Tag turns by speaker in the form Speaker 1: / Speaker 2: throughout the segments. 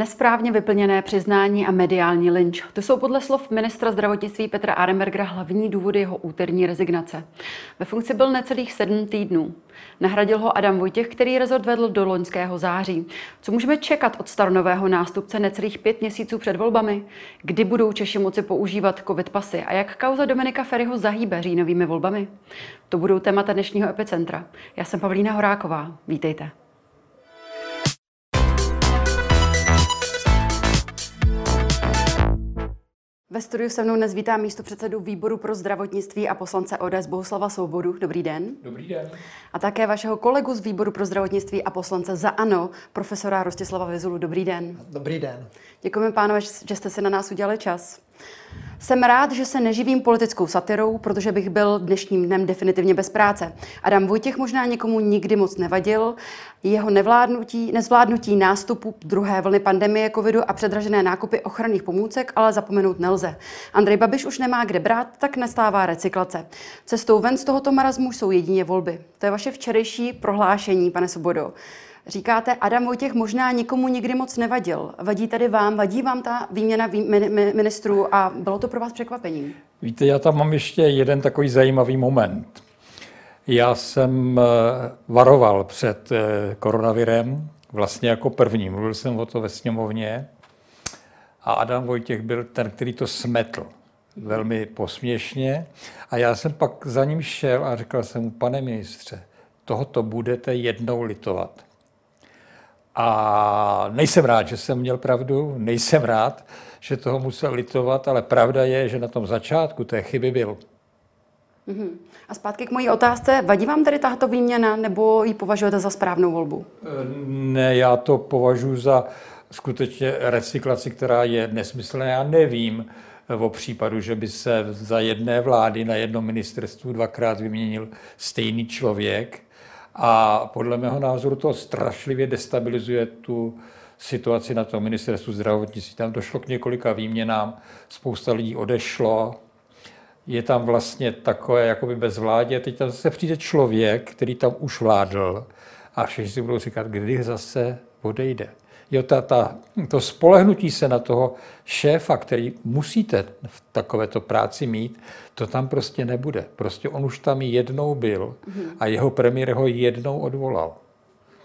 Speaker 1: Nesprávně vyplněné přiznání a mediální lynč. To jsou podle slov ministra zdravotnictví Petra Arembergera hlavní důvody jeho úterní rezignace. Ve funkci byl necelých sedm týdnů. Nahradil ho Adam Vojtěch, který rezort vedl do loňského září. Co můžeme čekat od staronového nástupce necelých pět měsíců před volbami? Kdy budou Češi moci používat covid pasy a jak kauza Dominika Ferryho zahýbe říjnovými volbami? To budou témata dnešního epicentra. Já jsem Pavlína Horáková. Vítejte. Ve studiu se mnou dnes vítám místo předsedu výboru pro zdravotnictví a poslance ODS Bohuslava Soubodu. Dobrý den.
Speaker 2: Dobrý den.
Speaker 1: A také vašeho kolegu z výboru pro zdravotnictví a poslance za ANO, profesora Rostislava Vizulu. Dobrý den.
Speaker 3: Dobrý den.
Speaker 1: Děkujeme, pánové, že jste si na nás udělali čas. Jsem rád, že se neživím politickou satirou, protože bych byl dnešním dnem definitivně bez práce. Adam Vojtěch možná někomu nikdy moc nevadil. Jeho nevládnutí, nezvládnutí nástupu druhé vlny pandemie covidu a předražené nákupy ochranných pomůcek ale zapomenout nelze. Andrej Babiš už nemá kde brát, tak nestává recyklace. Cestou ven z tohoto marazmu jsou jedině volby. To je vaše včerejší prohlášení, pane Sobodo. Říkáte, Adam Vojtěch možná nikomu nikdy moc nevadil. Vadí tady vám, vadí vám ta výměna ministrů a bylo to pro vás překvapením?
Speaker 2: Víte, já tam mám ještě jeden takový zajímavý moment. Já jsem eh, varoval před eh, koronavirem, vlastně jako první. Mluvil jsem o to ve sněmovně a Adam Vojtěch byl ten, který to smetl velmi posměšně. A já jsem pak za ním šel a řekl jsem mu, pane ministře, tohoto budete jednou litovat. A nejsem rád, že jsem měl pravdu, nejsem rád, že toho musel litovat, ale pravda je, že na tom začátku té chyby byl.
Speaker 1: Mm-hmm. A zpátky k mojí otázce. Vadí vám tady tato výměna, nebo ji považujete za správnou volbu?
Speaker 2: Ne, já to považuji za skutečně recyklaci, která je nesmyslná. Já nevím o případu, že by se za jedné vlády na jednom ministerstvu dvakrát vyměnil stejný člověk. A podle mého názoru to strašlivě destabilizuje tu situaci na tom ministerstvu zdravotnictví. Tam došlo k několika výměnám, spousta lidí odešlo, je tam vlastně takové jakoby bezvládě. Teď tam zase přijde člověk, který tam už vládl a všichni si budou říkat, kdy zase odejde. Jo, ta, ta, to spolehnutí se na toho šéfa, který musíte v takovéto práci mít, to tam prostě nebude. Prostě on už tam jednou byl a jeho premiér ho jednou odvolal.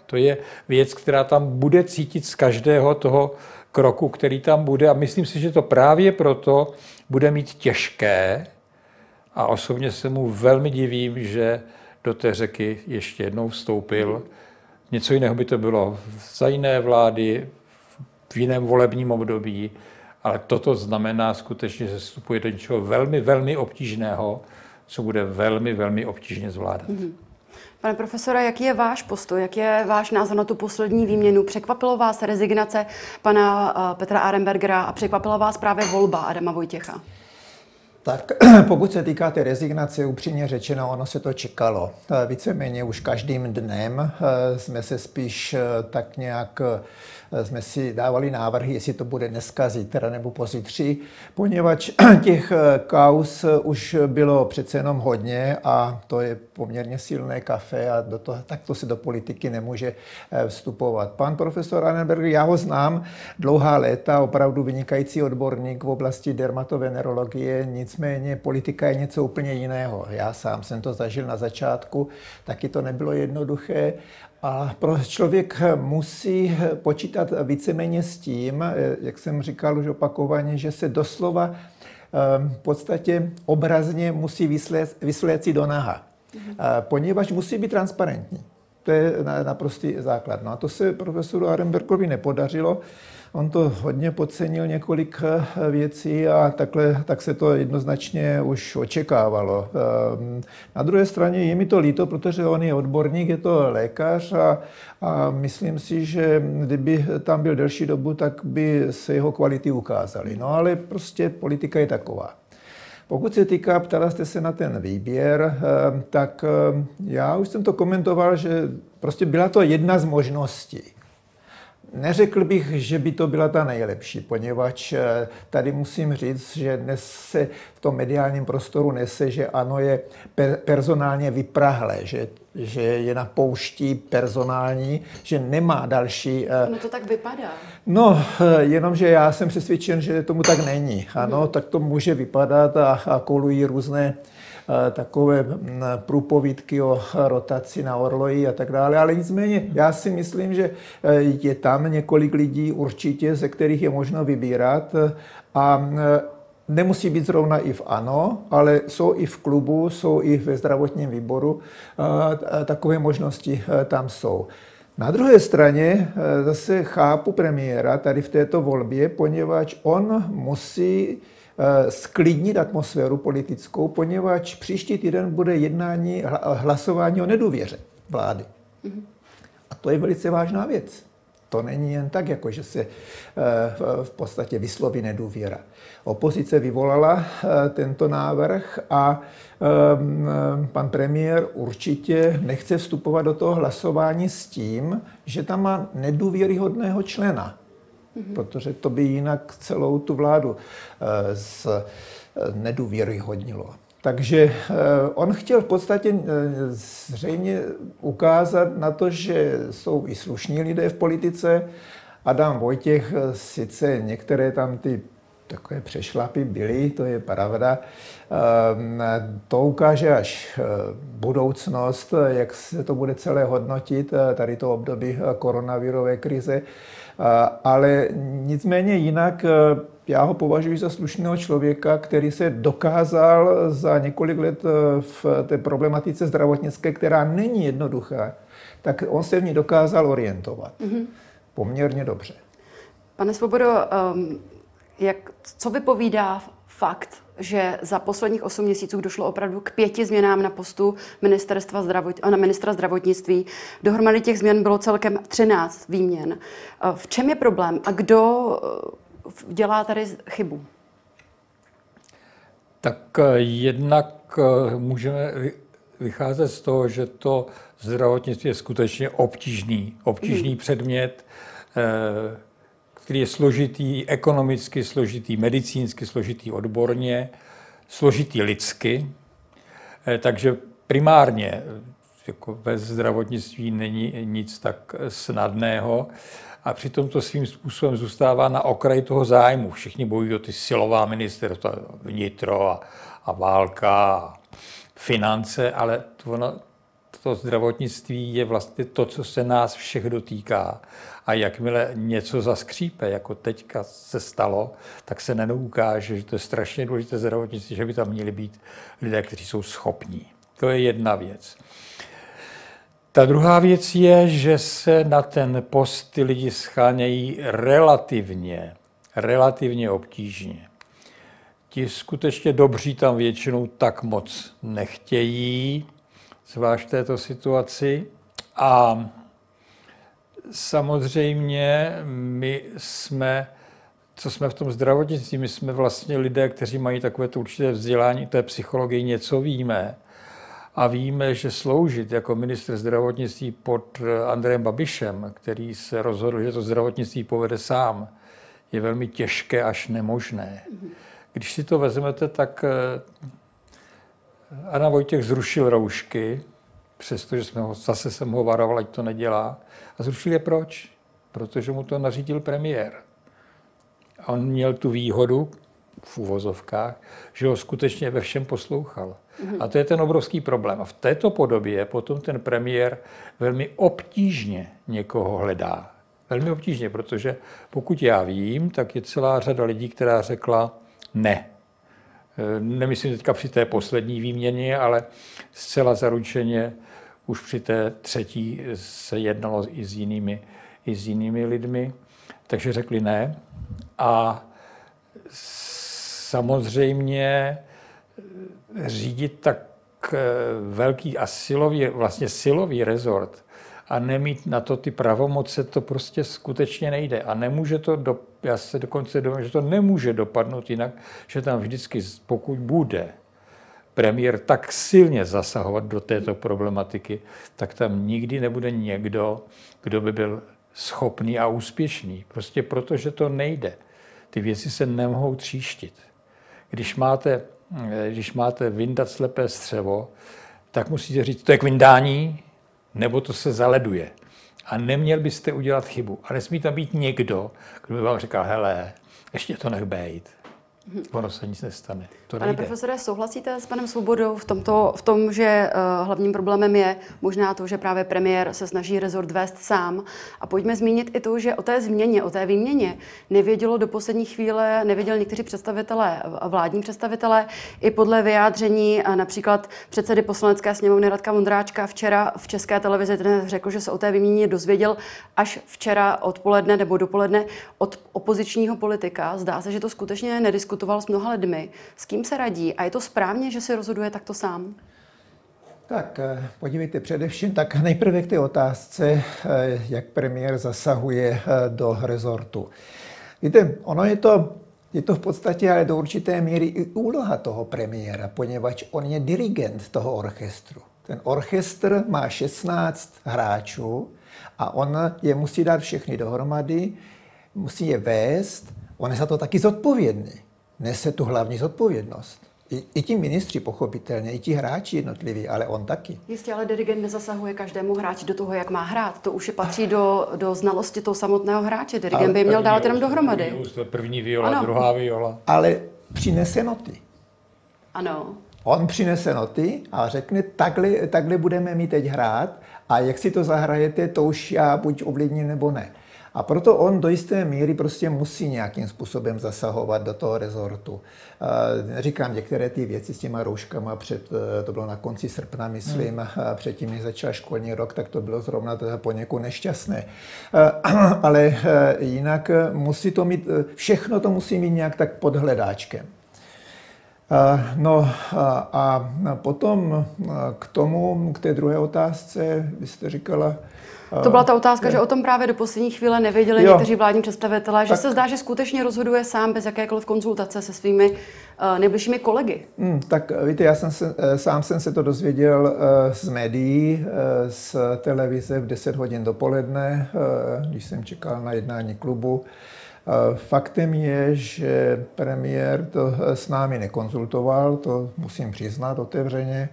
Speaker 2: To je věc, která tam bude cítit z každého toho kroku, který tam bude a myslím si, že to právě proto bude mít těžké a osobně se mu velmi divím, že do té řeky ještě jednou vstoupil. Něco jiného by to bylo za jiné vlády, v jiném volebním období, ale toto znamená skutečně, že vstupuje do něčeho velmi, velmi obtížného, co bude velmi, velmi obtížně zvládat. Mm-hmm.
Speaker 1: Pane profesore, jaký je váš postoj, jaký je váš názor na tu poslední výměnu? Překvapilo vás rezignace pana eh, Petra Arembergera a překvapila vás právě volba Adama Vojtěcha?
Speaker 3: Tak pokud se týká té rezignace, upřímně řečeno, ono se to čekalo. Eh, víceméně už každým dnem eh, jsme se spíš tak nějak jsme si dávali návrhy, jestli to bude dneska, zítra nebo pozítří, poněvadž těch eh, kaus už bylo přece jenom hodně a to je poměrně silné kafe a do toho, takto se do politiky nemůže eh, vstupovat. Pan profesor Annenberg, já ho znám dlouhá léta, opravdu vynikající odborník v oblasti dermatovenerologie, nicméně politika je něco úplně jiného. Já sám jsem to zažil na začátku, taky to nebylo jednoduché a pro člověk musí počítat víceméně s tím, jak jsem říkal už opakovaně, že se doslova ehm, v podstatě obrazně musí vysléct si do naha, mhm. poněvadž musí být transparentní. To je naprostý základ. No a to se profesoru Arenbergovi nepodařilo. On to hodně podcenil několik eh, věcí a takhle, tak se to jednoznačně už očekávalo. Ehm, na druhé straně je mi to líto, protože on je odborník, je to lékař a, a myslím si, že kdyby tam byl delší dobu, tak by se jeho kvality ukázaly. No ale prostě politika je taková. Pokud se týká, ptala jste se na ten výběr, ehm, tak ehm, já už jsem to komentoval, že prostě byla to jedna z možností. Neřekl bych, že by to byla ta nejlepší, poněvadž eh, tady musím říct, že dnes se v tom mediálním prostoru nese, že ano je personálně vyprahlé, že že je na poušti personální, že nemá další...
Speaker 1: Eh, no to tak vypadá.
Speaker 3: No, eh, jenomže já jsem přesvědčen, že tomu tak není. Ano, hmm. tak to může vypadat a, a kolují různé eh, takové hm, průpovídky o rotaci na orloji a tak dále, ale nicméně já si myslím, že je tam několik lidí určitě, ze kterých je možno vybírat a nemusí být zrovna i v ANO, ale jsou i v klubu, jsou i ve zdravotním výboru. Takové možnosti e, tam jsou. Na druhé straně e, zase chápu premiéra tady v této volbě, poněvadž on musí sklidnit atmosféru politickou, poněvadž příští týden bude jednání hlasování o nedůvěře vlády. A to je velice vážná věc. To není jen tak, jako že se v podstatě vysloví nedůvěra. Opozice vyvolala eh, tento návrh a eh, pan premiér určitě nechce vstupovat do toho hlasování s tím, že tam má nedůvěryhodného člena, mm-hmm. protože to by jinak celou tu vládu eh, z nedůvěryhodnilo. Takže on chtěl v podstatě zřejmě ukázat na to, že jsou i slušní lidé v politice. Adam Vojtěch sice některé tam ty takové přešlapy byly, to je pravda. To ukáže až eh, budoucnost, jak se to bude celé hodnotit, eh, tady to období eh, koronavirové krize. Ale nicméně jinak já ho považuji za slušného člověka, který se dokázal za několik let v té problematice zdravotnické, která není jednoduchá, tak on se v ní dokázal orientovat. Mm-hmm. Poměrně dobře.
Speaker 1: Pane Svobodo, um jak, co vypovídá fakt, že za posledních 8 měsíců došlo opravdu k pěti změnám na postu ministerstva zdravot, na ministra zdravotnictví. Dohromady těch změn bylo celkem 13 výměn. V čem je problém a kdo eh, dělá tady chybu?
Speaker 2: Tak eh, jednak eh, můžeme vycházet z toho, že to zdravotnictví je skutečně obtížný, obtížný hmm. předmět který je složitý ekonomicky, složitý medicínsky, složitý odborně, složitý lidsky. Eh, takže primárně jako bez zdravotnictví není nic tak snadného a přitom to svým způsobem zůstává na okraji toho zájmu. Všichni bojují o ty silová ministerstva, vnitro a, a válka a finance, ale to, to zdravotnictví je vlastně to, co se nás všech dotýká. A jakmile něco zaskřípe, jako teďka se stalo, tak se nenoukáže, že to je strašně důležité zdravotnictví, že by tam měli být lidé, kteří jsou schopní. To je jedna věc. Ta druhá věc je, že se na ten post ty lidi schánějí relativně, relativně obtížně. Ti skutečně dobří tam většinou tak moc nechtějí, zvlášť v této situaci. A samozřejmě my jsme, co jsme v tom zdravotnictví, my jsme vlastně lidé, kteří mají takové to určité vzdělání té psychologii, něco víme. A víme, že sloužit jako ministr zdravotnictví pod Andrejem Babišem, který se rozhodl, že to zdravotnictví povede sám, je velmi těžké až nemožné. Když si to vezmete, tak Anna Vojtěch zrušil roušky, přestože jsme ho, zase jsem ho varoval, ať to nedělá. A zrušil je proč? Protože mu to nařídil premiér. A on měl tu výhodu, v úvozovkách, že ho skutečně ve všem poslouchal. A to je ten obrovský problém. A v této podobě potom ten premiér velmi obtížně někoho hledá. Velmi obtížně, protože pokud já vím, tak je celá řada lidí, která řekla ne. Eh, nemyslím teďka při té poslední výměně, ale zcela zaručeně už při té třetí se jednalo i s jinými, i s jinými lidmi, takže řekli ne. A samozřejmě řídit tak eh, velký a silový, vlastně silový rezort a nemít na to ty pravomoce, to prostě skutečně nejde. A nemůže to, do, já se dokonce domnívám, že to nemůže dopadnout jinak, že tam vždycky, pokud bude premiér tak silně zasahovat do této problematiky, tak tam nikdy nebude někdo, kdo by byl schopný a úspěšný. Prostě protože to nejde. Ty věci se nemohou tříštit. Když máte, když máte vyndat slepé střevo, tak musíte říct, to je k vyndání, nebo to se zaleduje. A neměl byste udělat chybu. A nesmí tam být někdo, kdo by vám říkal, hele, ještě to nech bejt. Ono se nic nestane. To
Speaker 1: Pane profesore, souhlasíte s panem Svobodou v, tomto, v tom, že uh, hlavním problémem je možná to, že právě premiér se snaží rezort vést sám. A pojďme zmínit i to, že o té změně, o té výměně nevědělo do poslední chvíle, nevěděli někteří představitelé, vládní představitelé, i podle vyjádření uh, například předsedy poslanecké sněmovny Radka Vondráčka včera v české televizi řekl, že se o té výměně dozvěděl až včera odpoledne nebo dopoledne od opozičního politika. Zdá se, že to skutečně nediskutoval s mnoha lidmi. S kým se radí a je to správně, že si rozhoduje takto sám?
Speaker 3: Tak eh, podívejte především tak nejprve k té otázce, eh, jak premiér zasahuje eh, do rezortu. Víte, ono je to, je to v podstatě ale do určité míry i úloha toho premiéra, poněvadž on je dirigent toho orchestru. Ten orchestr má 16 hráčů a on je musí dát všechny dohromady, musí je vést, on je za to taky zodpovědný nese tu hlavní zodpovědnost. I, I ti ministři pochopitelně, i ti hráči jednotliví, ale on taky.
Speaker 1: Jistě, ale dirigent nezasahuje každému hráči do toho, jak má hrát. To už je patří do, do znalosti toho samotného hráče. Dirigent ale by měl dát jenom dohromady.
Speaker 2: První, první viola, ano. druhá viola.
Speaker 3: Ale přinese noty.
Speaker 1: Ano.
Speaker 3: On přinese noty a řekne, takhle, takhle budeme mít teď hrát a jak si to zahrajete, to už já buď ovlivním nebo ne. A proto on do jisté míry prostě musí nějakým způsobem zasahovat do toho rezortu. Říkám, některé ty věci s těma rouškama, před, e, to bylo na konci srpna, myslím, hmm. předtím, než začal školní rok, tak to bylo zrovna poněkud nešťastné. Ale e, jinak musí to mít, e, všechno to musí mít nějak tak pod hledáčkem. No a potom k tomu, k té druhé otázce, vy jste říkala,
Speaker 1: to byla ta otázka, je. že o tom právě do poslední chvíle nevěděli jo. někteří vládní představitelé, že tak. se zdá, že skutečně rozhoduje sám bez jakékoliv konzultace se svými uh, nejbližšími kolegy.
Speaker 3: Hmm, tak víte, já jsem se, eh, sám jsem se to dozvěděl uh, z médií, uh, z televize v 10 hodin dopoledne, uh, když jsem čekal na jednání klubu. Faktem je, že premiér to s námi nekonzultoval, to musím přiznat otevřeně,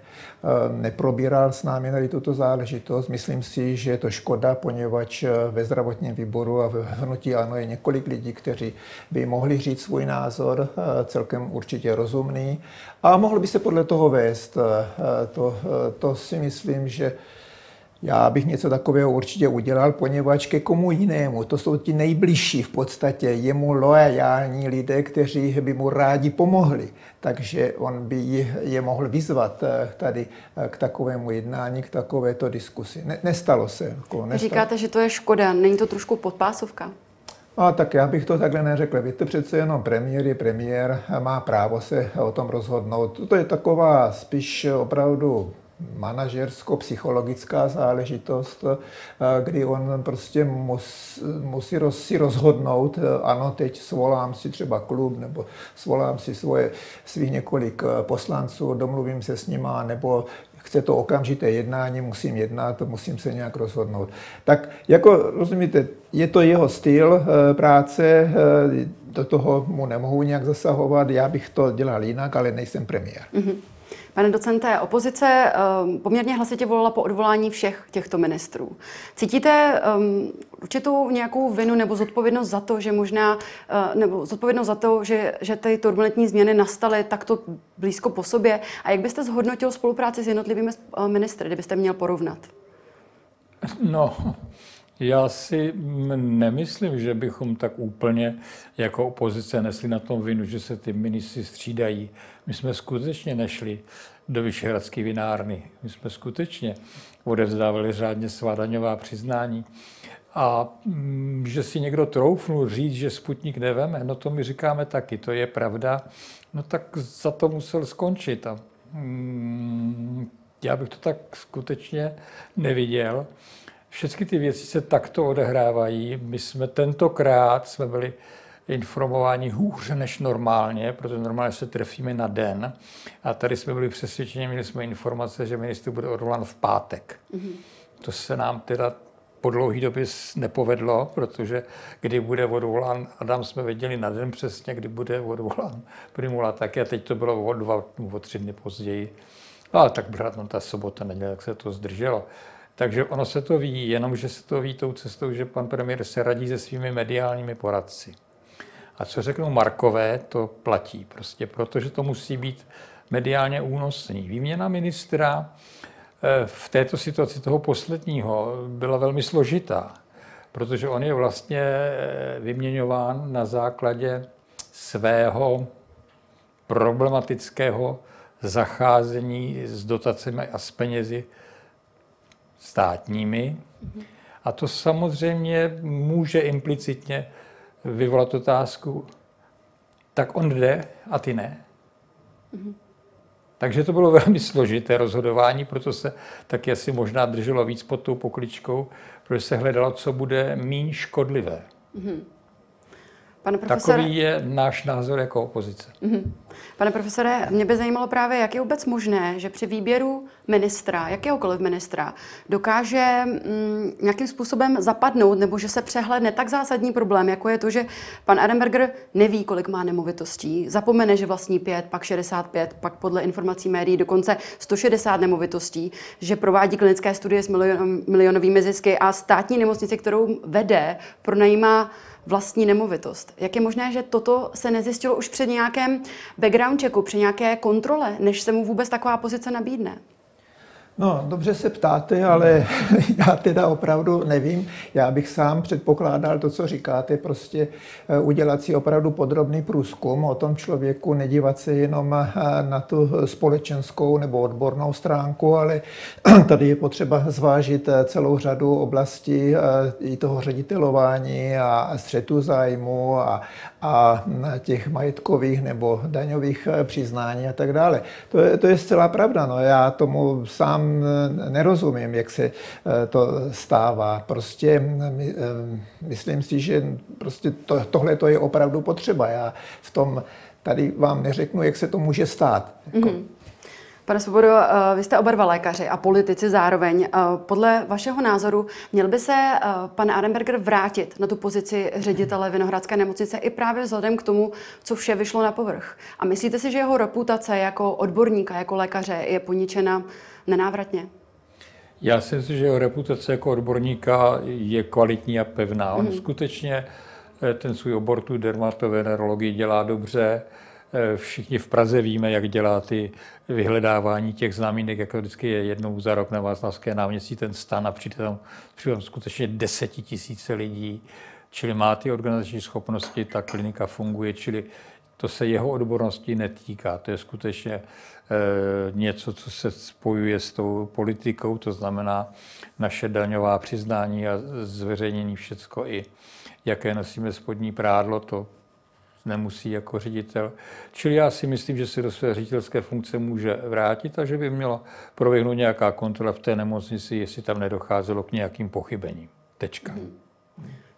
Speaker 3: neprobíral s námi tady tuto záležitost. Myslím si, že je to škoda, poněvadž ve zdravotním výboru a v hnutí ano je několik lidí, kteří by mohli říct svůj názor, celkem určitě rozumný, a mohli by se podle toho vést. To, to si myslím, že já bych něco takového určitě udělal, poněvadž ke komu jinému, to jsou ti nejbližší v podstatě, jemu loajální lidé, kteří by mu rádi pomohli. Takže on by je mohl vyzvat eh, tady eh, k takovému jednání, k takovéto diskusi. Ne, nestalo se. Jako nestalo.
Speaker 1: Říkáte, že to je škoda, není to trošku podpásovka?
Speaker 3: A tak já bych to takhle neřekl. Víte, přece jenom premiér je premiér, má právo se o tom rozhodnout. To je taková spíš opravdu manažersko-psychologická záležitost, eh, kdy on prostě mus, musí si rozhodnout, eh, ano, teď svolám si třeba klub, nebo svolám si svoje, svých několik eh, poslanců, domluvím se s nima, nebo chce to okamžité jednání, musím jednat, musím se nějak rozhodnout. Tak jako rozumíte, je to jeho styl práce, do toho mu nemohu nějak zasahovat, já bych to dělal jinak, ale nejsem premiér. Mm-hmm.
Speaker 1: Pane docente, opozice um, poměrně hlasitě volala po odvolání všech těchto ministrů. Cítíte um, určitou nějakou vinu nebo zodpovědnost za to, že možná, uh, nebo zodpovědnost za to, že, že ty turbulentní změny nastaly takto blízko po sobě? A jak byste zhodnotil spolupráci s jednotlivými uh, ministry, kdybyste měl porovnat?
Speaker 2: No, já si nemyslím, že bychom tak úplně jako opozice nesli na tom vinu, že se ty ministři střídají. My jsme skutečně nešli do Vyšehradské vinárny. My jsme skutečně odevzdávali řádně svá daňová přiznání. A že si někdo troufnul říct, že Sputnik neveme, no to my říkáme taky, to je pravda, no tak za to musel skončit. A mm, já bych to tak skutečně neviděl. Všechny ty věci se takto odehrávají. My jsme tentokrát jsme byli informováni hůře než normálně, protože normálně se trefíme na den. A tady jsme byli přesvědčeni, měli jsme informace, že ministr bude odvolán v pátek. Mm-hmm. To se nám teda po dlouhé době nepovedlo, protože kdy bude odvolán, Adam jsme věděli na den přesně, kdy bude odvolán Primula taky a teď to bylo o dva, o tři dny později. No, ale tak brát, no ta sobota neděle, tak se to zdrželo. Takže ono se to ví, jenomže se to ví tou cestou, že pan premiér se radí se svými mediálními poradci. A co řeknou Markové, to platí prostě, protože to musí být mediálně únosný. Výměna ministra eh, v této situaci toho posledního byla velmi složitá, protože on je vlastně eh, vyměňován na základě svého problematického zacházení s dotacemi a s penězi státními. A to samozřejmě může implicitně vyvolat otázku, tak on jde a ty ne. Takže to bylo velmi složité rozhodování, proto se taky asi možná drželo víc pod tou pokličkou, protože se hledalo, co bude méně škodlivé. Mm-hmm. Pane profesore... Takový je náš názor jako opozice. Mm-hmm.
Speaker 1: Pane profesore, mě by zajímalo právě, jak je vůbec možné, že při výběru ministra, jakéhokoliv ministra, dokáže mm, nějakým způsobem zapadnout, nebo že se přehledne tak zásadní problém, jako je to, že pan Arenberger neví, kolik má nemovitostí, zapomene, že vlastní pět, pak 65, pak podle informací médií dokonce 160 nemovitostí, že provádí klinické studie s milion, milionovými zisky a státní nemocnici, kterou vede, pronajímá vlastní nemovitost. Jak je možné, že toto se nezjistilo už před nějakém background checku, při nějaké kontrole, než se mu vůbec taková pozice nabídne?
Speaker 3: No, dobře se ptáte, ale já teda opravdu nevím. Já bych sám předpokládal to, co říkáte, prostě eh, udělat si opravdu podrobný průzkum o tom člověku, nedívat se jenom eh, na tu společenskou nebo odbornou stránku, ale tady je potřeba zvážit eh, celou řadu oblastí i toho ředitelování a střetu zájmu a, a těch majetkových nebo daňových přiznání a tak dále. To je, to je zcela pravda. No, já tomu sám Eh, nerozumím, jak se eh, to stává. Prostě eh, myslím si, že prostě to, tohle to je opravdu potřeba. Já v tom tady vám neřeknu, jak se to může stát. Mm-hmm.
Speaker 1: Pane Svobodo, vy jste oba dva lékaři a politici zároveň. Podle vašeho názoru měl by se pan Arenberger vrátit na tu pozici ředitele Vinohradské nemocnice i právě vzhledem k tomu, co vše vyšlo na povrch? A myslíte si, že jeho reputace jako odborníka, jako lékaře je poničena nenávratně?
Speaker 2: Já si myslím, že jeho reputace jako odborníka je kvalitní a pevná. On mm. skutečně eh, ten svůj obor, tu dermatovenerologii dělá dobře. Eh, všichni v Praze víme, jak dělá ty vyhledávání těch znamínek, jako vždycky je jednou za rok na Václavské náměstí ten stan a přijde tam, přijde tam skutečně desetitisíce lidí, čili má ty organizační schopnosti, ta klinika funguje, čili to se jeho odbornosti netýká. To je skutečně Eh, něco, co se spojuje s tou politikou, to znamená naše daňová přiznání a zveřejnění všecko i jaké nosíme spodní prádlo, to nemusí jako ředitel. Čili já si myslím, že se do své ředitelské funkce může vrátit a že by měla proběhnout nějaká kontrola v té nemocnici, jestli tam nedocházelo k nějakým pochybením. Tečka.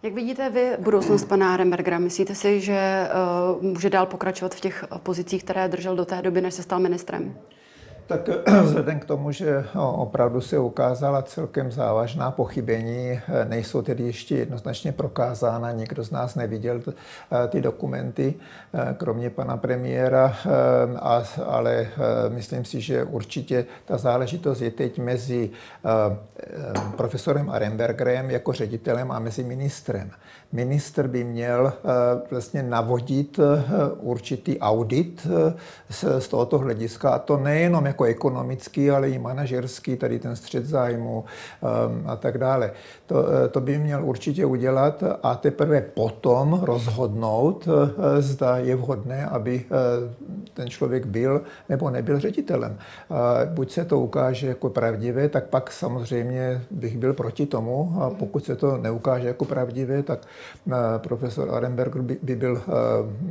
Speaker 1: Jak vidíte vy budoucnost pana Arembergera? Myslíte si, že uh, může dál pokračovat v těch pozicích, které držel do té doby, než se stal ministrem?
Speaker 3: Tak vzhledem k tomu, že opravdu se ukázala celkem závažná pochybení, nejsou tedy ještě jednoznačně prokázána, nikdo z nás neviděl eh, ty dokumenty, eh, kromě pana premiéra, eh, ale myslím si, že určitě ta záležitost je teď mezi profesorem Arembergerem jako ředitelem a mezi ministrem ministr by měl eh, vlastně navodit eh, určitý audit eh, z tohoto hlediska, a to nejenom jako ekonomický, ale i manažerský, tady ten střed zájmu a tak dále. To, to by měl určitě udělat a teprve potom rozhodnout, zda je vhodné, aby ten člověk byl nebo nebyl ředitelem. Buď se to ukáže jako pravdivé, tak pak samozřejmě bych byl proti tomu a pokud se to neukáže jako pravdivé, tak profesor Arenberg by, by byl eh,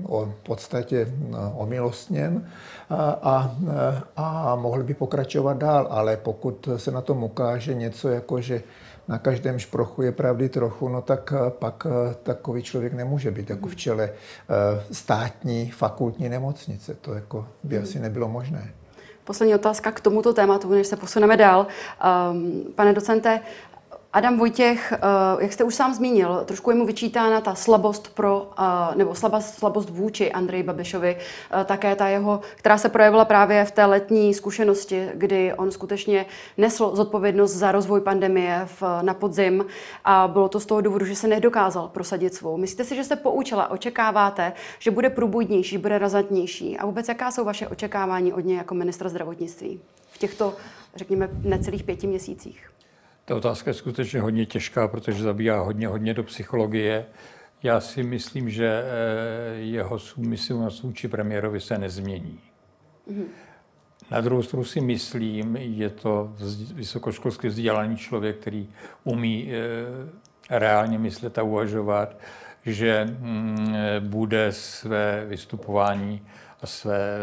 Speaker 3: o podstatě eh, omilostněn a, a, mohl by pokračovat dál, ale pokud se na tom ukáže něco jako, že na každém šprochu je pravdy trochu, no tak eh, pak takový člověk nemůže být jako v čele státní fakultní nemocnice. To jako by asi nebylo možné.
Speaker 1: Poslední otázka k tomuto tématu, než se posuneme dál. Ehm, pane docente, Adam Vojtěch, eh, jak jste už sám zmínil, trošku je mu vyčítána ta slabost pro, eh, nebo slabost, slabost vůči Andreji Babišovi, eh, také ta jeho, která se projevila právě v té letní zkušenosti, kdy on skutečně nesl zodpovědnost za rozvoj pandemie v, na podzim a bylo to z toho důvodu, že se nedokázal prosadit svou. Myslíte si, že se poučila? Očekáváte, že bude průbudnější, bude razantnější? A vůbec jaká jsou vaše očekávání od něj jako ministra zdravotnictví v těchto, řekněme, necelých pěti měsících?
Speaker 2: Ta otázka je skutečně hodně těžká, protože zabíhá hodně, hodně do psychologie. Já si myslím, že eh, jeho submisivnost vůči premiérovi se nezmění. Mm-hmm. Na druhou stranu si myslím, je to vysokoškolsky vzdělaný člověk, který umí eh, reálně myslet a uvažovat, že mm, bude své vystupování a své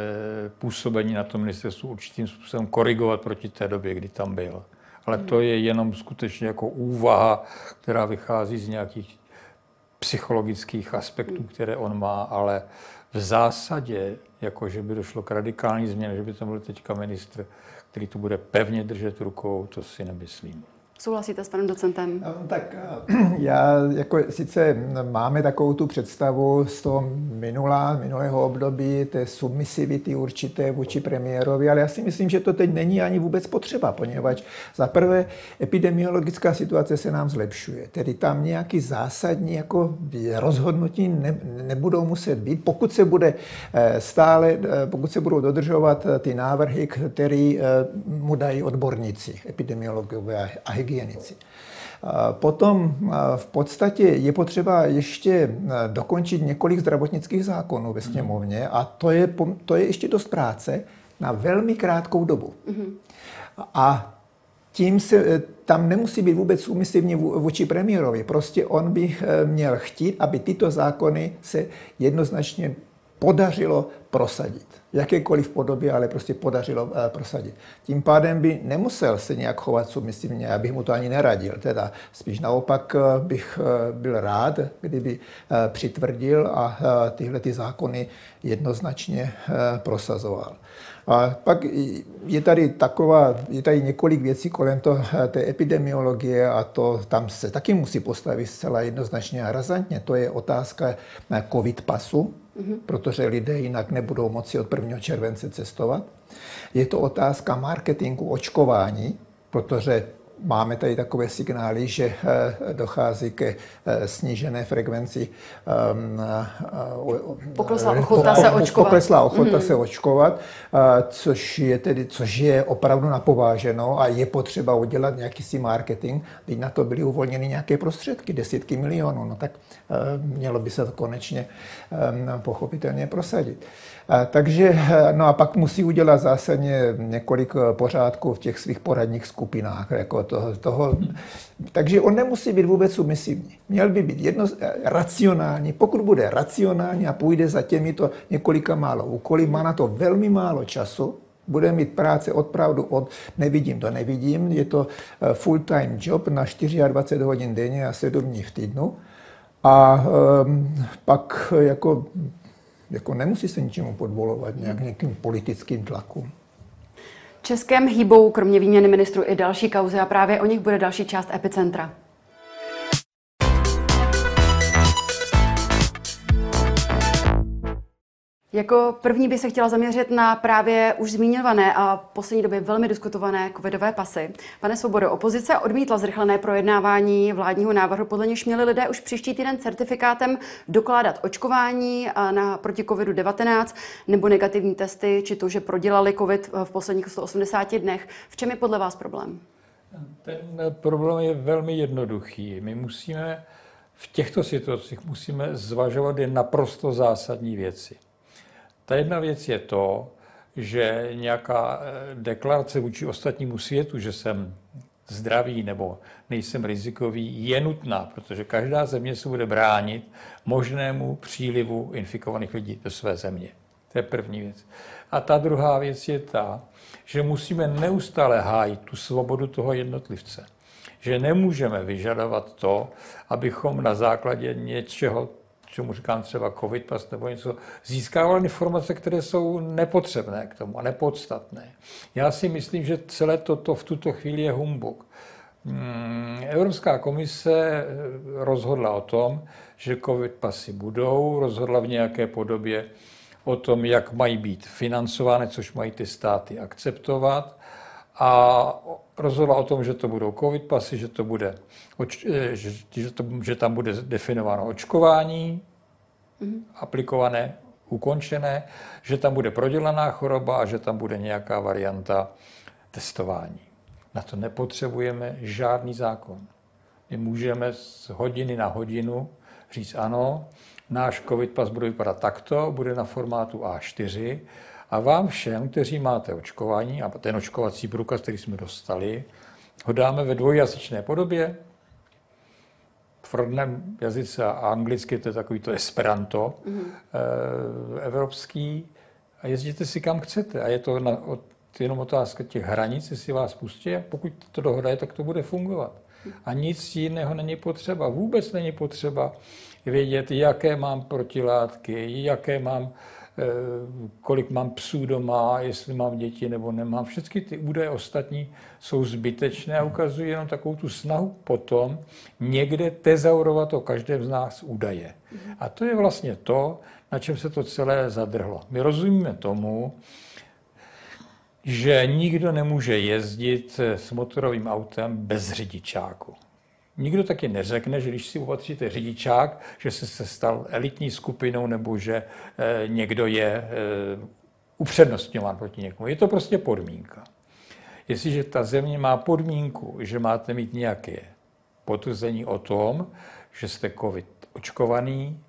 Speaker 2: působení na tom ministerstvu určitým způsobem korigovat proti té době, kdy tam byl ale to je jenom skutečně jako úvaha, která vychází z nějakých psychologických aspektů, které on má, ale v zásadě, jako že by došlo k radikální změně, že by tam byl teďka ministr, který tu bude pevně držet rukou, to si nemyslím.
Speaker 1: Souhlasíte s panem docentem?
Speaker 3: Tak eh, já, jako sice máme takovou tu představu z toho minulá, minulého období, té submisivity určité vůči premiérovi, ale já si myslím, že to teď není ani vůbec potřeba, poněvadž za prvé epidemiologická situace se nám zlepšuje. Tedy tam nějaký zásadní jako rozhodnutí ne, nebudou muset být, pokud se bude eh, stále, pokud se budou dodržovat ty návrhy, které mu dají odborníci, epidemiologové a hygienici. Potom v podstatě je potřeba ještě dokončit několik zdravotnických zákonů ve sněmovně a to je, to je ještě dost práce na velmi krátkou dobu. A tím se, e, tam nemusí být vůbec úmyslně vůči premiérovi. Prostě on by e, měl chtít, aby tyto zákony se jednoznačně podařilo prosadit. Jakékoliv podobě, ale prostě podařilo uh, prosadit. Tím pádem by nemusel se nějak chovat submisivně, já bych mu to ani neradil. Teda spíš naopak uh, bych uh, byl rád, kdyby přitvrdil a tyhle ty zákony jednoznačně prosazoval. A pak je tady taková, je tady několik věcí kolem to, té epidemiologie a to tam se taky musí postavit zcela jednoznačně a razantně. To je otázka covid pasu, mm-hmm. protože lidé jinak nebudou moci od 1. července cestovat. Je to otázka marketingu očkování, protože máme tady takové signály, že eh, dochází ke eh, snížené frekvenci.
Speaker 1: Ehm, eh, poklesla ochota se očkovat.
Speaker 3: Poklesla ochota mm. se očkovat, což je, tedy, což je opravdu napováženo a je potřeba udělat nějaký si marketing. Teď na to byly uvolněny nějaké prostředky, desítky milionů. No tak mělo by se to konečně ehm, pochopitelně prosadit. Takže, no a pak musí udělat zásadně několik pořádků v těch svých poradních skupinách. Jako toho, toho. Takže on nemusí být vůbec submisivní. Měl by být jedno, racionální. Pokud bude racionální a půjde za těmito několika málo úkoly, má na to velmi málo času, bude mít práce opravdu od nevidím do nevidím. Je to eh, full-time job na 24 hodin denně a 7 dní v týdnu. A um, pak jako jako nemusí se ničemu podvolovat, nějak nějakým politickým tlakům.
Speaker 1: Českém hýbou kromě výměny ministru i další kauzy a právě o nich bude další část Epicentra. Jako první bych se chtěla zaměřit na právě už zmiňované a v poslední době velmi diskutované covidové pasy. Pane Svobodo, opozice odmítla zrychlené projednávání vládního návrhu, podle něž měli lidé už příští týden certifikátem dokládat očkování na, proti covidu-19 nebo negativní testy, či to, že prodělali covid v posledních 180 dnech. V čem je podle vás problém?
Speaker 2: Ten problém je velmi jednoduchý. My musíme v těchto situacích musíme zvažovat jen naprosto zásadní věci. Ta jedna věc je to, že nějaká eh, deklarace vůči ostatnímu světu, že jsem zdravý nebo nejsem rizikový, je nutná, protože každá země se bude bránit možnému přílivu infikovaných lidí do své země. To je první věc. A ta druhá věc je ta, že musíme neustále hájit tu svobodu toho jednotlivce. Že nemůžeme vyžadovat to, abychom na základě něčeho čemu říkám třeba covid pas nebo něco, získával informace, které jsou nepotřebné k tomu a nepodstatné. Já si myslím, že celé toto v tuto chvíli je humbuk. Mm, Evropská komise rozhodla o tom, že covid pasy budou, rozhodla v nějaké podobě o tom, jak mají být financovány, což mají ty státy akceptovat a rozhodla o tom, že to budou covid pasy, že, to bude, eh, že, to, že tam bude definováno očkování, mm-hmm. aplikované, ukončené, že tam bude prodělaná choroba a že tam bude nějaká varianta testování. Na to nepotřebujeme žádný zákon. My můžeme z hodiny na hodinu říct ano, náš covid pas bude vypadat takto, bude na formátu A4 a vám všem, kteří máte očkování, a ten očkovací průkaz, který jsme dostali, ho dáme ve dvojjazyčné podobě. V rodném jazyce a anglicky to je takový to esperanto mm-hmm. evropský. A jezdíte si kam chcete. A je to na, jenom otázka těch hranic, jestli vás pustí. A pokud to dohoda je, tak to bude fungovat. A nic jiného není potřeba. Vůbec není potřeba vědět, jaké mám protilátky, jaké mám Eh, kolik mám psů doma, jestli mám děti nebo nemám. Všechny ty údaje ostatní jsou zbytečné a ukazují jenom takovou tu snahu potom někde tezaurovat o každém z nás údaje. A to je vlastně to, na čem se to celé zadrhlo. My rozumíme tomu, že nikdo nemůže jezdit s motorovým autem bez řidičáku. Nikdo taky neřekne, že když si opatříte řidičák, že se, se stal elitní skupinou nebo že e, někdo je e, upřednostňován proti někomu. Je to prostě podmínka. Jestliže ta země má podmínku, že máte mít nějaké potvrzení o tom, že jste COVID očkovaný,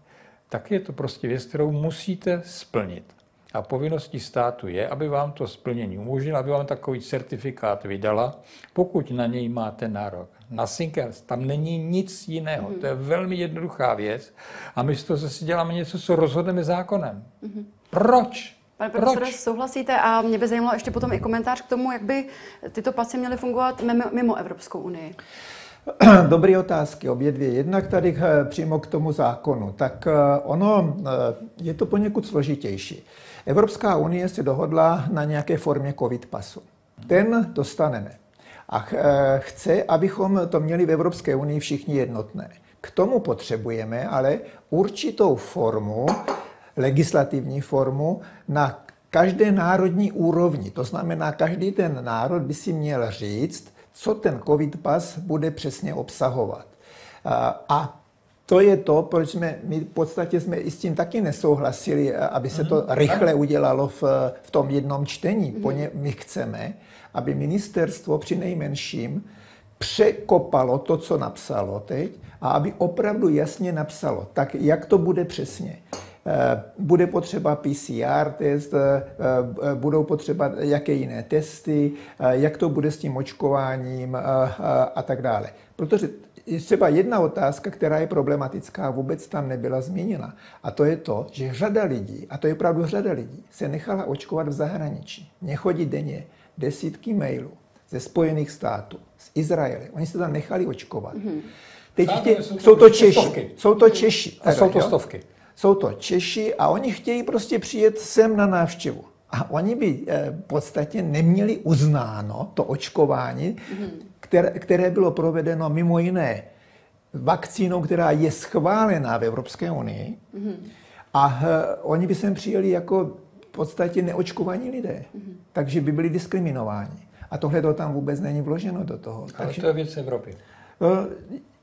Speaker 2: tak je to prostě věc, kterou musíte splnit. A povinností státu je, aby vám to splnění umožnilo, aby vám takový certifikát vydala, pokud na něj máte nárok. Na Sinkers tam není nic jiného. Mm-hmm. To je velmi jednoduchá věc. A my z toho zase děláme něco, co rozhodneme zákonem. Mm-hmm. Proč?
Speaker 1: Pane profesore, souhlasíte? A mě by zajímalo ještě potom i komentář k tomu, jak by tyto pasy měly fungovat mimo, mimo Evropskou unii.
Speaker 3: Dobré otázky, obě dvě. Jednak tady eh, přímo k tomu zákonu. Tak eh, ono eh, je to poněkud složitější. Evropská unie se dohodla na nějaké formě covid pasu. Ten dostaneme. A chce, abychom to měli v Evropské unii všichni jednotné. K tomu potřebujeme ale určitou formu, legislativní formu na každé národní úrovni. To znamená, každý ten národ by si měl říct, co ten covid pas bude přesně obsahovat. A to je to, proč jsme, my v podstatě jsme i s tím taky nesouhlasili, aby se to mhm. rychle udělalo v, v tom jednom čtení. Mhm. Poně, my chceme, aby ministerstvo při nejmenším překopalo to, co napsalo teď a aby opravdu jasně napsalo, tak jak to bude přesně. Eh, bude potřeba PCR test, eh, eh, budou potřeba jaké jiné testy, jak to bude s tím očkováním a tak dále. Protože je třeba jedna otázka, která je problematická, vůbec tam nebyla změněna. A to je to, že řada lidí, a to je opravdu řada lidí, se nechala očkovat v zahraničí. Nechodí denně desítky mailů ze Spojených států, z Izraele. Oni se tam nechali očkovat. Mm-hmm. Teď chtě, jsou, jsou to Češi. Jsou to Češi.
Speaker 2: A jsou to stovky.
Speaker 3: Jsou to Češi a oni chtějí prostě přijet sem na návštěvu. A oni by eh, v podstatě neměli uznáno to očkování, mm-hmm. Které, které bylo provedeno mimo jiné vakcínou, která je schválená v Evropské unii. Mm-hmm. A uh, oni by sem přijeli jako v podstatě neočkovaní lidé. Mm-hmm. Takže by byli diskriminováni. A tohle to tam vůbec není vloženo do toho.
Speaker 2: Ale
Speaker 3: Takže,
Speaker 2: to je věc Evropy.
Speaker 3: Uh,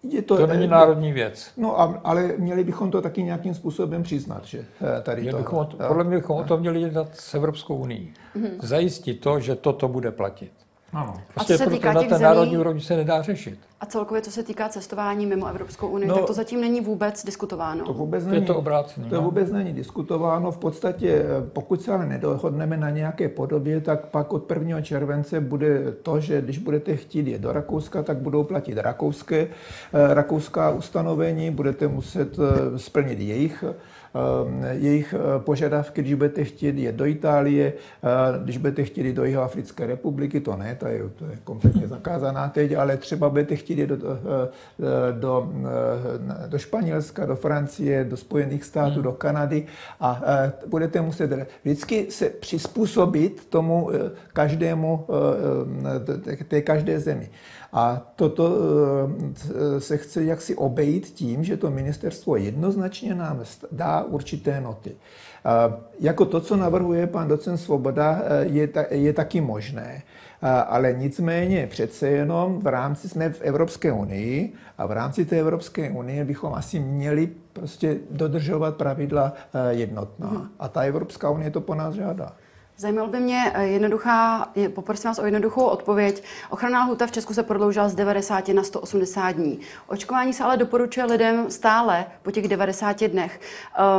Speaker 2: je to, to není národní věc.
Speaker 3: No, a, ale měli bychom to taky nějakým způsobem přiznat, že eh, tady
Speaker 2: to. Bychom, podle mě bychom o to měli jednat s Evropskou unii. Mm-hmm. Zajistit to, že toto bude platit.
Speaker 1: Ano. Prostě
Speaker 2: a co se týká na té zemí, národní úrovni se nedá řešit.
Speaker 1: A celkově, co se týká cestování mimo Evropskou unii, no, tak to zatím není vůbec diskutováno.
Speaker 3: To vůbec není,
Speaker 2: to, je to obrácený.
Speaker 3: To no? vůbec není diskutováno. V podstatě, eh, pokud se ale nedohodneme na nějaké podobě, tak pak od 1. července bude to, že když budete chtít jít do Rakouska, tak budou platit rakouské, eh, rakouská ustanovení, budete muset eh, splnit jejich jejich požadavky, když budete chtít jet do Itálie, když budete chtít jít do Jihoafrické republiky, to ne, to je, to je kompletně zakázaná teď, ale třeba budete chtít jít do, do, do Španělska, do Francie, do Spojených států, hmm. do Kanady a budete muset vždycky se přizpůsobit tomu každému, té každé zemi. A toto eh, se chce jaksi obejít tím, že to ministerstvo jednoznačně nám dá určité noty. Jako to, co navrhuje pan docent Svoboda, eh, je, ta, je taky možné. Ale nicméně přece jenom v rámci, jsme v Evropské unii a v rámci té Evropské unie bychom asi měli prostě dodržovat pravidla eh, jednotná. Hmm. A ta Evropská unie to po nás žádá.
Speaker 1: Zajímalo by mě eh, jednoduchá, poprosím vás o jednoduchou odpověď. Ochranná lhuta v Česku se prodloužila z 90 na 180 dní. Očkování se ale doporučuje lidem stále po těch 90 dnech.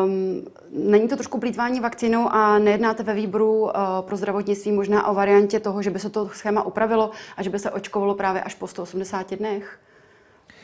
Speaker 1: Um, není to trošku plýtvání vakcínou a nejednáte ve výboru uh, pro zdravotnictví možná o variantě toho, že by se to schéma upravilo a že by se očkovalo právě až po 180 dnech?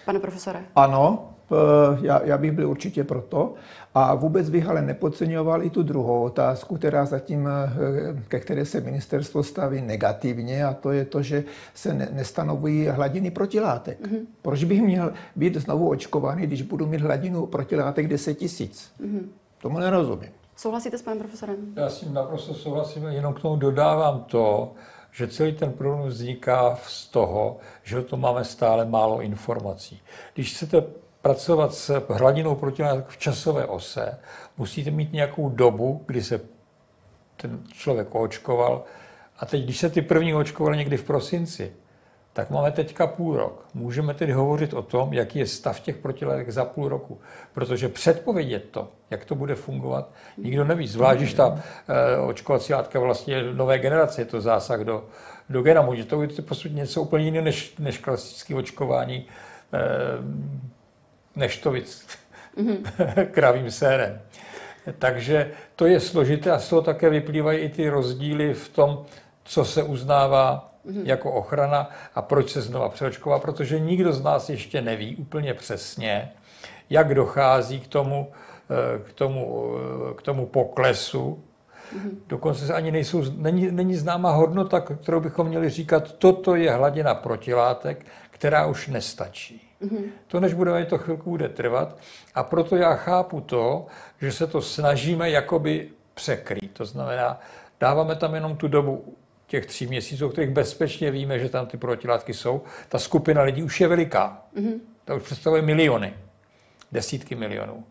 Speaker 1: Pane profesore.
Speaker 3: Ano, Eh, já, já bych byl určitě proto. A vůbec bych ale nepodceňoval i tu druhou otázku, která zatím, eh, ke které se ministerstvo staví negativně, a to je to, že se ne, nestanovují hladiny protilátek. Mm-hmm. Proč bych měl být znovu očkovaný, když budu mít hladinu protilátek 10 tisíc? Mm-hmm. Tomu nerozumím.
Speaker 1: Souhlasíte s panem profesorem?
Speaker 2: Já s tím naprosto souhlasím, jenom k tomu dodávám to, že celý ten problém vzniká z toho, že o tom máme stále málo informací. Když chcete pracovat s hladinou protilátek v časové ose, musíte mít nějakou dobu, kdy se ten člověk očkoval. A teď, když se ty první očkovali někdy v prosinci, tak máme teďka půl rok. Můžeme tedy hovořit o tom, jaký je stav těch protilátek za půl roku. Protože předpovědět to, jak to bude fungovat, nikdo neví. Zvlášť, když ta e, očkovací látka vlastně nové generace, je to zásah do, do gena. Může to být prostě něco úplně jiného než, než klasické očkování e, neštovic mm-hmm. kravým sérem. Takže to je složité a z toho také vyplývají i ty rozdíly v tom, co se uznává mm-hmm. jako ochrana a proč se znova přeočková, protože nikdo z nás ještě neví úplně přesně, jak dochází k tomu, eh, k tomu, eh, k tomu poklesu. Mm-hmm. Dokonce ani nejsou, není, není známa hodnota, kterou bychom měli říkat, toto je hladina protilátek, která už nestačí. Mm-hmm. To, než budeme, to chvilku bude trvat. A proto já chápu to, že se to snažíme jakoby překrýt. To znamená, dáváme tam jenom tu dobu těch tří měsíců, o kterých bezpečně víme, že tam ty protilátky jsou. Ta skupina lidí už je veliká. Mm-hmm. To už představuje miliony, desítky milionů.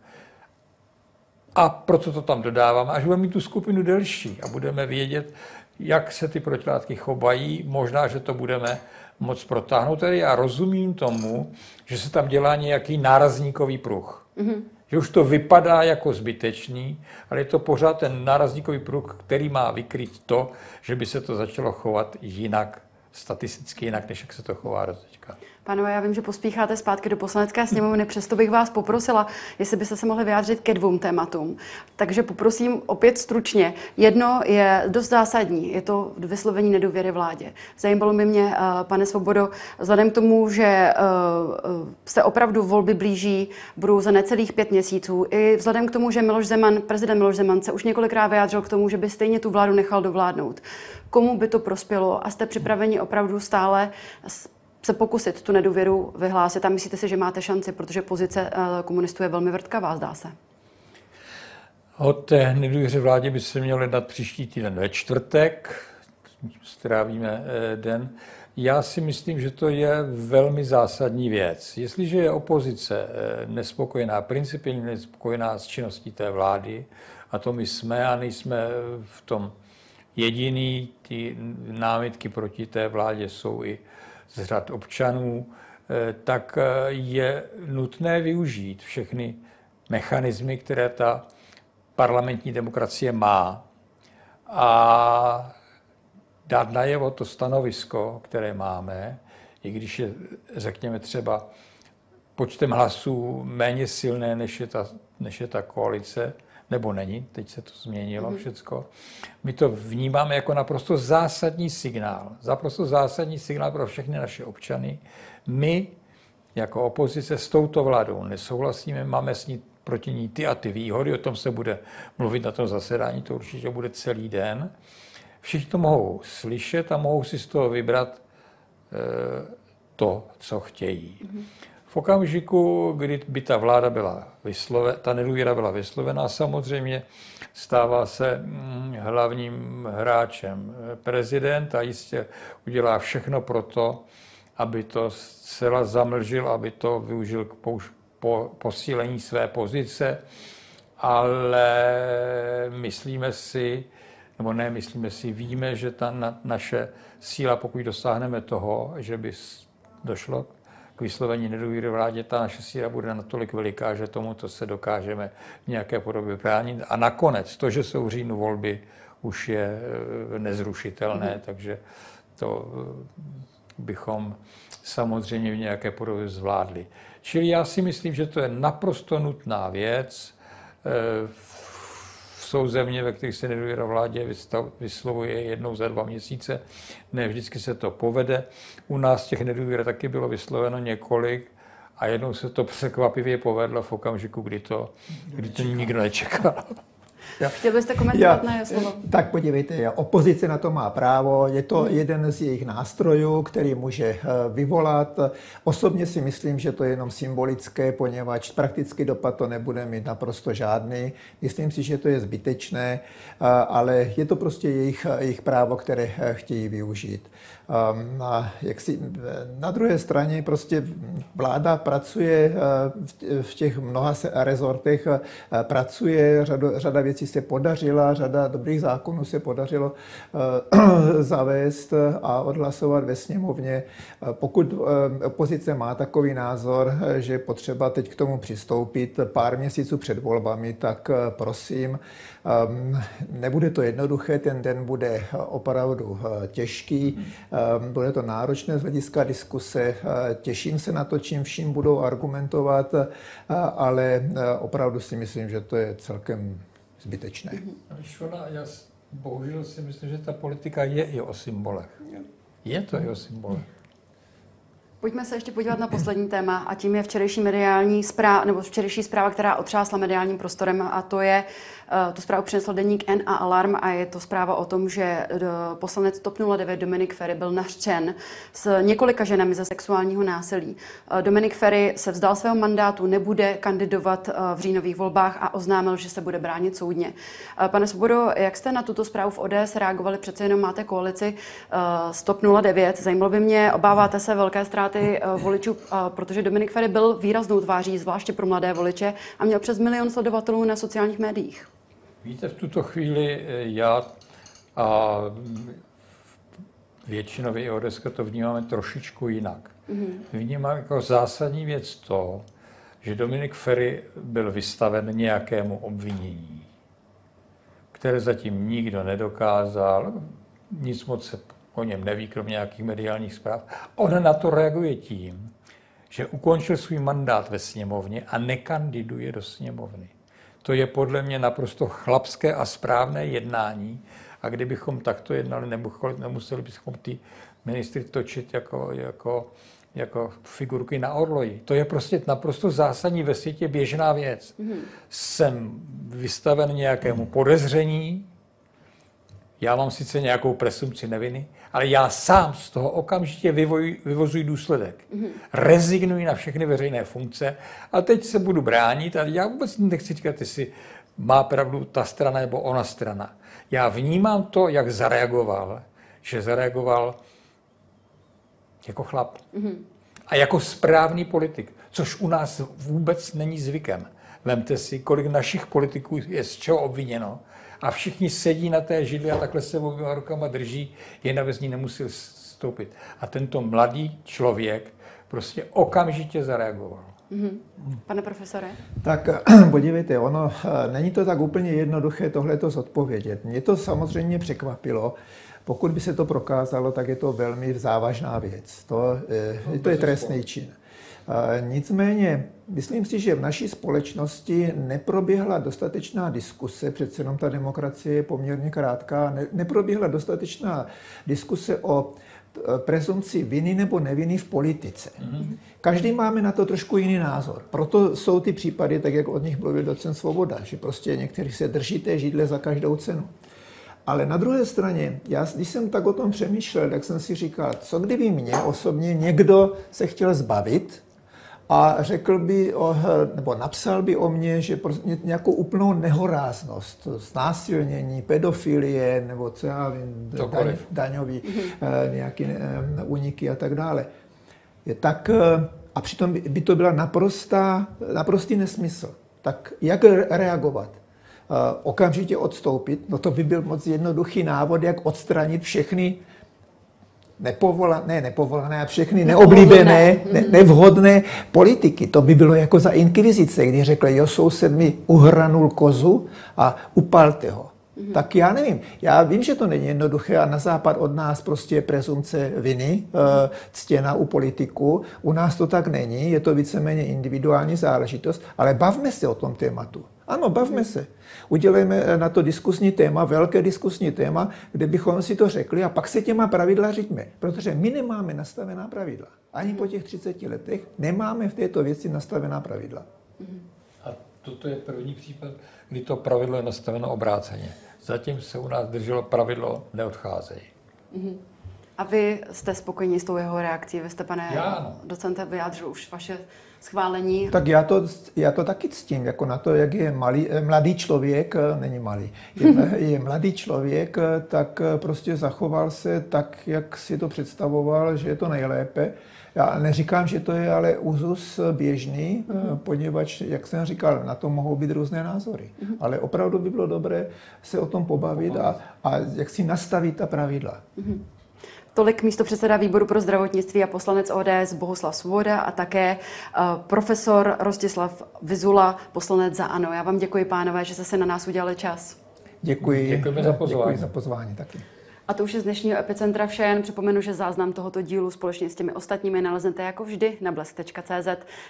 Speaker 2: A proto to tam dodáváme, až budeme mít tu skupinu delší a budeme vědět, jak se ty protilátky chovají. Možná, že to budeme moc protáhnout. Tedy já rozumím tomu, že se tam dělá nějaký nárazníkový pruh. Mm-hmm. Že už to vypadá jako zbytečný, ale je to pořád ten nárazníkový pruh, který má vykryt to, že by se to začalo chovat jinak, statisticky jinak, než jak se to chová do teďka.
Speaker 1: Pánové, já vím, že pospícháte zpátky do poslanecké sněmovny, přesto bych vás poprosila, jestli byste se mohli vyjádřit ke dvou tématům. Takže poprosím opět stručně. Jedno je dost zásadní, je to vyslovení nedůvěry vládě. Zajímalo by mě, eh, pane Svobodo, vzhledem k tomu, že eh, se opravdu volby blíží, budou za necelých pět měsíců, i vzhledem k tomu, že Miloš Zeman, prezident Miloš Zeman se už několikrát vyjádřil k tomu, že by stejně tu vládu nechal dovládnout. Komu by to prospělo a jste připraveni opravdu stále se pokusit tu nedůvěru vyhlásit a myslíte si, že máte šanci, protože pozice eh, komunistů je velmi vrtkavá, zdá se?
Speaker 2: O té nedůvěře vládě by se mělo jednat příští týden ve čtvrtek, strávíme eh, den. Já si myslím, že to je velmi zásadní věc. Jestliže je opozice eh, nespokojená, principiálně nespokojená s činností té vlády, a to my jsme a nejsme v tom jediný, ty námitky proti té vládě jsou i z řad občanů, eh, tak eh, je nutné využít všechny mechanismy, které ta parlamentní demokracie má. A dát najevo to stanovisko, které máme, i když je, řekněme, třeba počtem hlasů méně silné, než je ta, než je ta koalice, nebo není, teď se to změnilo mm-hmm. všecko. My to vnímáme jako naprosto zásadní signál, naprosto zásadní signál pro všechny naše občany. My jako opozice s touto vládou nesouhlasíme, máme s ní proti ní ty a ty výhody, o tom se bude mluvit na tom zasedání, to určitě bude celý den. Všichni to mohou slyšet a mohou si z toho vybrat e, to, co chtějí. Okamžiku, kdy by ta vláda byla vyslovena, ta nedůvěra byla vyslovená, samozřejmě stává se mm, hlavním hráčem. Prezident a jistě udělá všechno pro to, aby to zcela zamlžil, aby to využil k po, posílení své pozice, ale myslíme si, nebo ne, myslíme si, víme, že ta na, naše síla, pokud dosáhneme toho, že by došlo k vyslovení nedůvěry vládě, ta naše síla bude natolik veliká, že tomuto se dokážeme v nějaké podobě bránit. A nakonec to, že jsou v říjnu volby, už je eh, nezrušitelné, mm. takže to eh, bychom samozřejmě v nějaké podobě zvládli. Čili já si myslím, že to je naprosto nutná věc. Eh, jsou země, ve kterých se nedůvěra vládě vyslovuje jednou za dva měsíce. Ne vždycky se to povede. U nás těch nedůvěr taky bylo vysloveno několik a jednou se to překvapivě povedlo v okamžiku, kdy to, kdy to nikdo nečekal.
Speaker 1: Chtěl byste komentovat na jeho slovo?
Speaker 3: Tak podívejte, opozice na to má právo, je to hmm. jeden z jejich nástrojů, který může eh, vyvolat. Osobně si myslím, že to je jenom symbolické, poněvadž praktický dopad to nebude mít naprosto žádný. Myslím si, že to je zbytečné, eh, ale je to prostě jejich, jejich právo, které eh, chtějí využít. Ehm, a jak si, na druhé straně prostě vláda pracuje v těch mnoha rezortech, pracuje, řada, řada věcí se podařila, řada dobrých zákonů se podařilo eh, zavést a odhlasovat ve sněmovně. Eh, pokud eh, opozice má takový názor, že potřeba teď k tomu přistoupit pár měsíců před volbami, tak prosím, nebude to jednoduché, ten den bude opravdu těžký, ehm, bude to náročné z hlediska diskuse, těším se na to, čím vším budou argumentovat, ale opravdu si myslím, že to je celkem zbytečné.
Speaker 2: Škoda, já bohužel si myslím, že ta politika je i o symbolech. Je to i o symbolech.
Speaker 1: Pojďme se ještě podívat na poslední téma a tím je včerejší mediální zpráva, nebo včerejší zpráva, která otřásla mediálním prostorem a to je Eh, tu zprávu přinesl deník N a Alarm a je to zpráva o tom, že eh, poslanec TOP 09 Dominik Ferry byl nařčen s několika ženami ze sexuálního násilí. Eh, Dominik Ferry se vzdal svého mandátu, nebude kandidovat v říjnových volbách a oznámil, že se bude bránit soudně. Pane Svobodo, jak jste na tuto zprávu v ODS reagovali? Přece jenom máte koalici z TOP 09. Zajímalo by mě, obáváte se velké ztráty voličů, protože Dominik Ferry byl výraznou tváří, zvláště pro mladé voliče a měl přes milion sledovatelů na sociálních médiích.
Speaker 2: Víte, v tuto chvíli eh, já a většinově i Odeska to vnímáme trošičku jinak. Mm-hmm. Vnímám jako zásadní věc to, že Dominik Ferry byl vystaven nějakému obvinění, které zatím nikdo nedokázal, nic moc se o něm neví, kromě nějakých mediálních zpráv. On na to reaguje tím, že ukončil svůj mandát ve sněmovně a nekandiduje do sněmovny. To je podle mě naprosto chlapské a správné jednání. A kdybychom takto jednali, nemuseli bychom ty ministry točit jako, jako, jako figurky na orloji. To je prostě naprosto zásadní ve světě běžná věc. Mm-hmm. Jsem vystaven nějakému podezření, já mám sice nějakou presumci neviny, ale já sám z toho okamžitě vyvozuji důsledek. Mm-hmm. Rezignuji na všechny veřejné funkce a teď se budu bránit a já vůbec nechci říkat, jestli má pravdu ta strana nebo ona strana. Já vnímám to, jak zareagoval, že zareagoval jako chlap. Mm-hmm. A jako správný politik, což u nás vůbec není zvykem. Vemte si, kolik našich politiků je z čeho obviněno a všichni sedí na té židli a takhle se oběma rukama drží, jen aby z ní nemusel stoupit. A tento mladý člověk prostě okamžitě zareagoval. Mm-hmm.
Speaker 1: Pane profesore?
Speaker 3: Tak podívejte, ono eh, není to tak úplně jednoduché tohleto zodpovědět. Mě to samozřejmě překvapilo. Pokud by se to prokázalo, tak je to velmi závažná věc. To, eh, to je trestný čin. Nicméně, myslím si, že v naší společnosti neproběhla dostatečná diskuse, přece jenom ta demokracie je poměrně krátká, neproběhla dostatečná diskuse o prezumci viny nebo neviny v politice. Mm-hmm. Každý máme na to trošku jiný názor. Proto jsou ty případy, tak jak od nich mluvil docent Svoboda, že prostě někteří se drží té židle za každou cenu. Ale na druhé straně, já, když jsem tak o tom přemýšlel, tak jsem si říkal, co kdyby mě osobně někdo se chtěl zbavit a řekl by, o, nebo napsal by o mně, že nějakou úplnou nehoráznost, znásilnění, pedofilie, nebo co já vím, daň, daňový, mm-hmm. nějaký úniky a tak dále. Je tak, eh, a přitom by to byla naprostá, naprostý nesmysl. Tak jak reagovat? Okamžitě odstoupit? No to by byl moc jednoduchý návod, jak odstranit všechny nepovolané, ne nepovolané, a všechny neoblíbené, ne, nevhodné politiky. To by bylo jako za inkvizice, kdy řekli, jo, soused mi uhranul kozu a upalte ho. Mm-hmm. Tak já nevím. Já vím, že to není jednoduché a na západ od nás prostě je prezumce viny mm-hmm. ctěna u politiku. U nás to tak není, je to víceméně individuální záležitost, ale bavme se o tom tématu. Ano, bavme mm-hmm. se. Udělejme eh, na to diskusní téma, velké diskusní téma, kde bychom si to řekli a pak se těma pravidla řídíme. Protože my nemáme nastavená pravidla. Ani po těch 30 letech nemáme v této věci nastavená pravidla.
Speaker 2: A toto je první případ, kdy to pravidlo je nastaveno obráceně. Zatím se u nás drželo pravidlo neodcházejí.
Speaker 1: A vy jste spokojení s tou jeho reakcí? Vy jste, pane
Speaker 2: Já,
Speaker 1: docente, vyjádřil už vaše schválení.
Speaker 3: Tak já to, já to taky ctím, jako na to, jak je malý, eh, mladý člověk, eh, není malý, je, je mladý člověk, eh, tak prostě zachoval se tak, jak si to představoval, že je to nejlépe. Já neříkám, že to je ale úzus běžný, mm-hmm. poněvadž, jak jsem říkal, na to mohou být různé názory. Mm-hmm. Ale opravdu by bylo dobré se o tom pobavit a, a jak si nastavit ta pravidla. Mm-hmm.
Speaker 1: Tolik místo předseda výboru pro zdravotnictví a poslanec ODS Bohuslav Svoboda a také uh, profesor Rostislav Vizula, poslanec za ANO. Já vám děkuji, pánové, že jste se na nás udělali čas.
Speaker 3: Děkuji.
Speaker 2: Děkujeme za pozvání.
Speaker 3: Děkuji za pozvání taky.
Speaker 1: A to už je z dnešního Epicentra vše. Jen připomenu, že záznam tohoto dílu společně s těmi ostatními naleznete jako vždy na blesk.cz.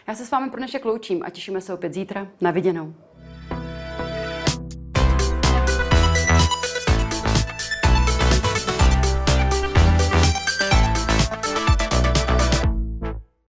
Speaker 1: Já se s vámi pro dnešek loučím a těšíme se opět zítra. Na viděnou.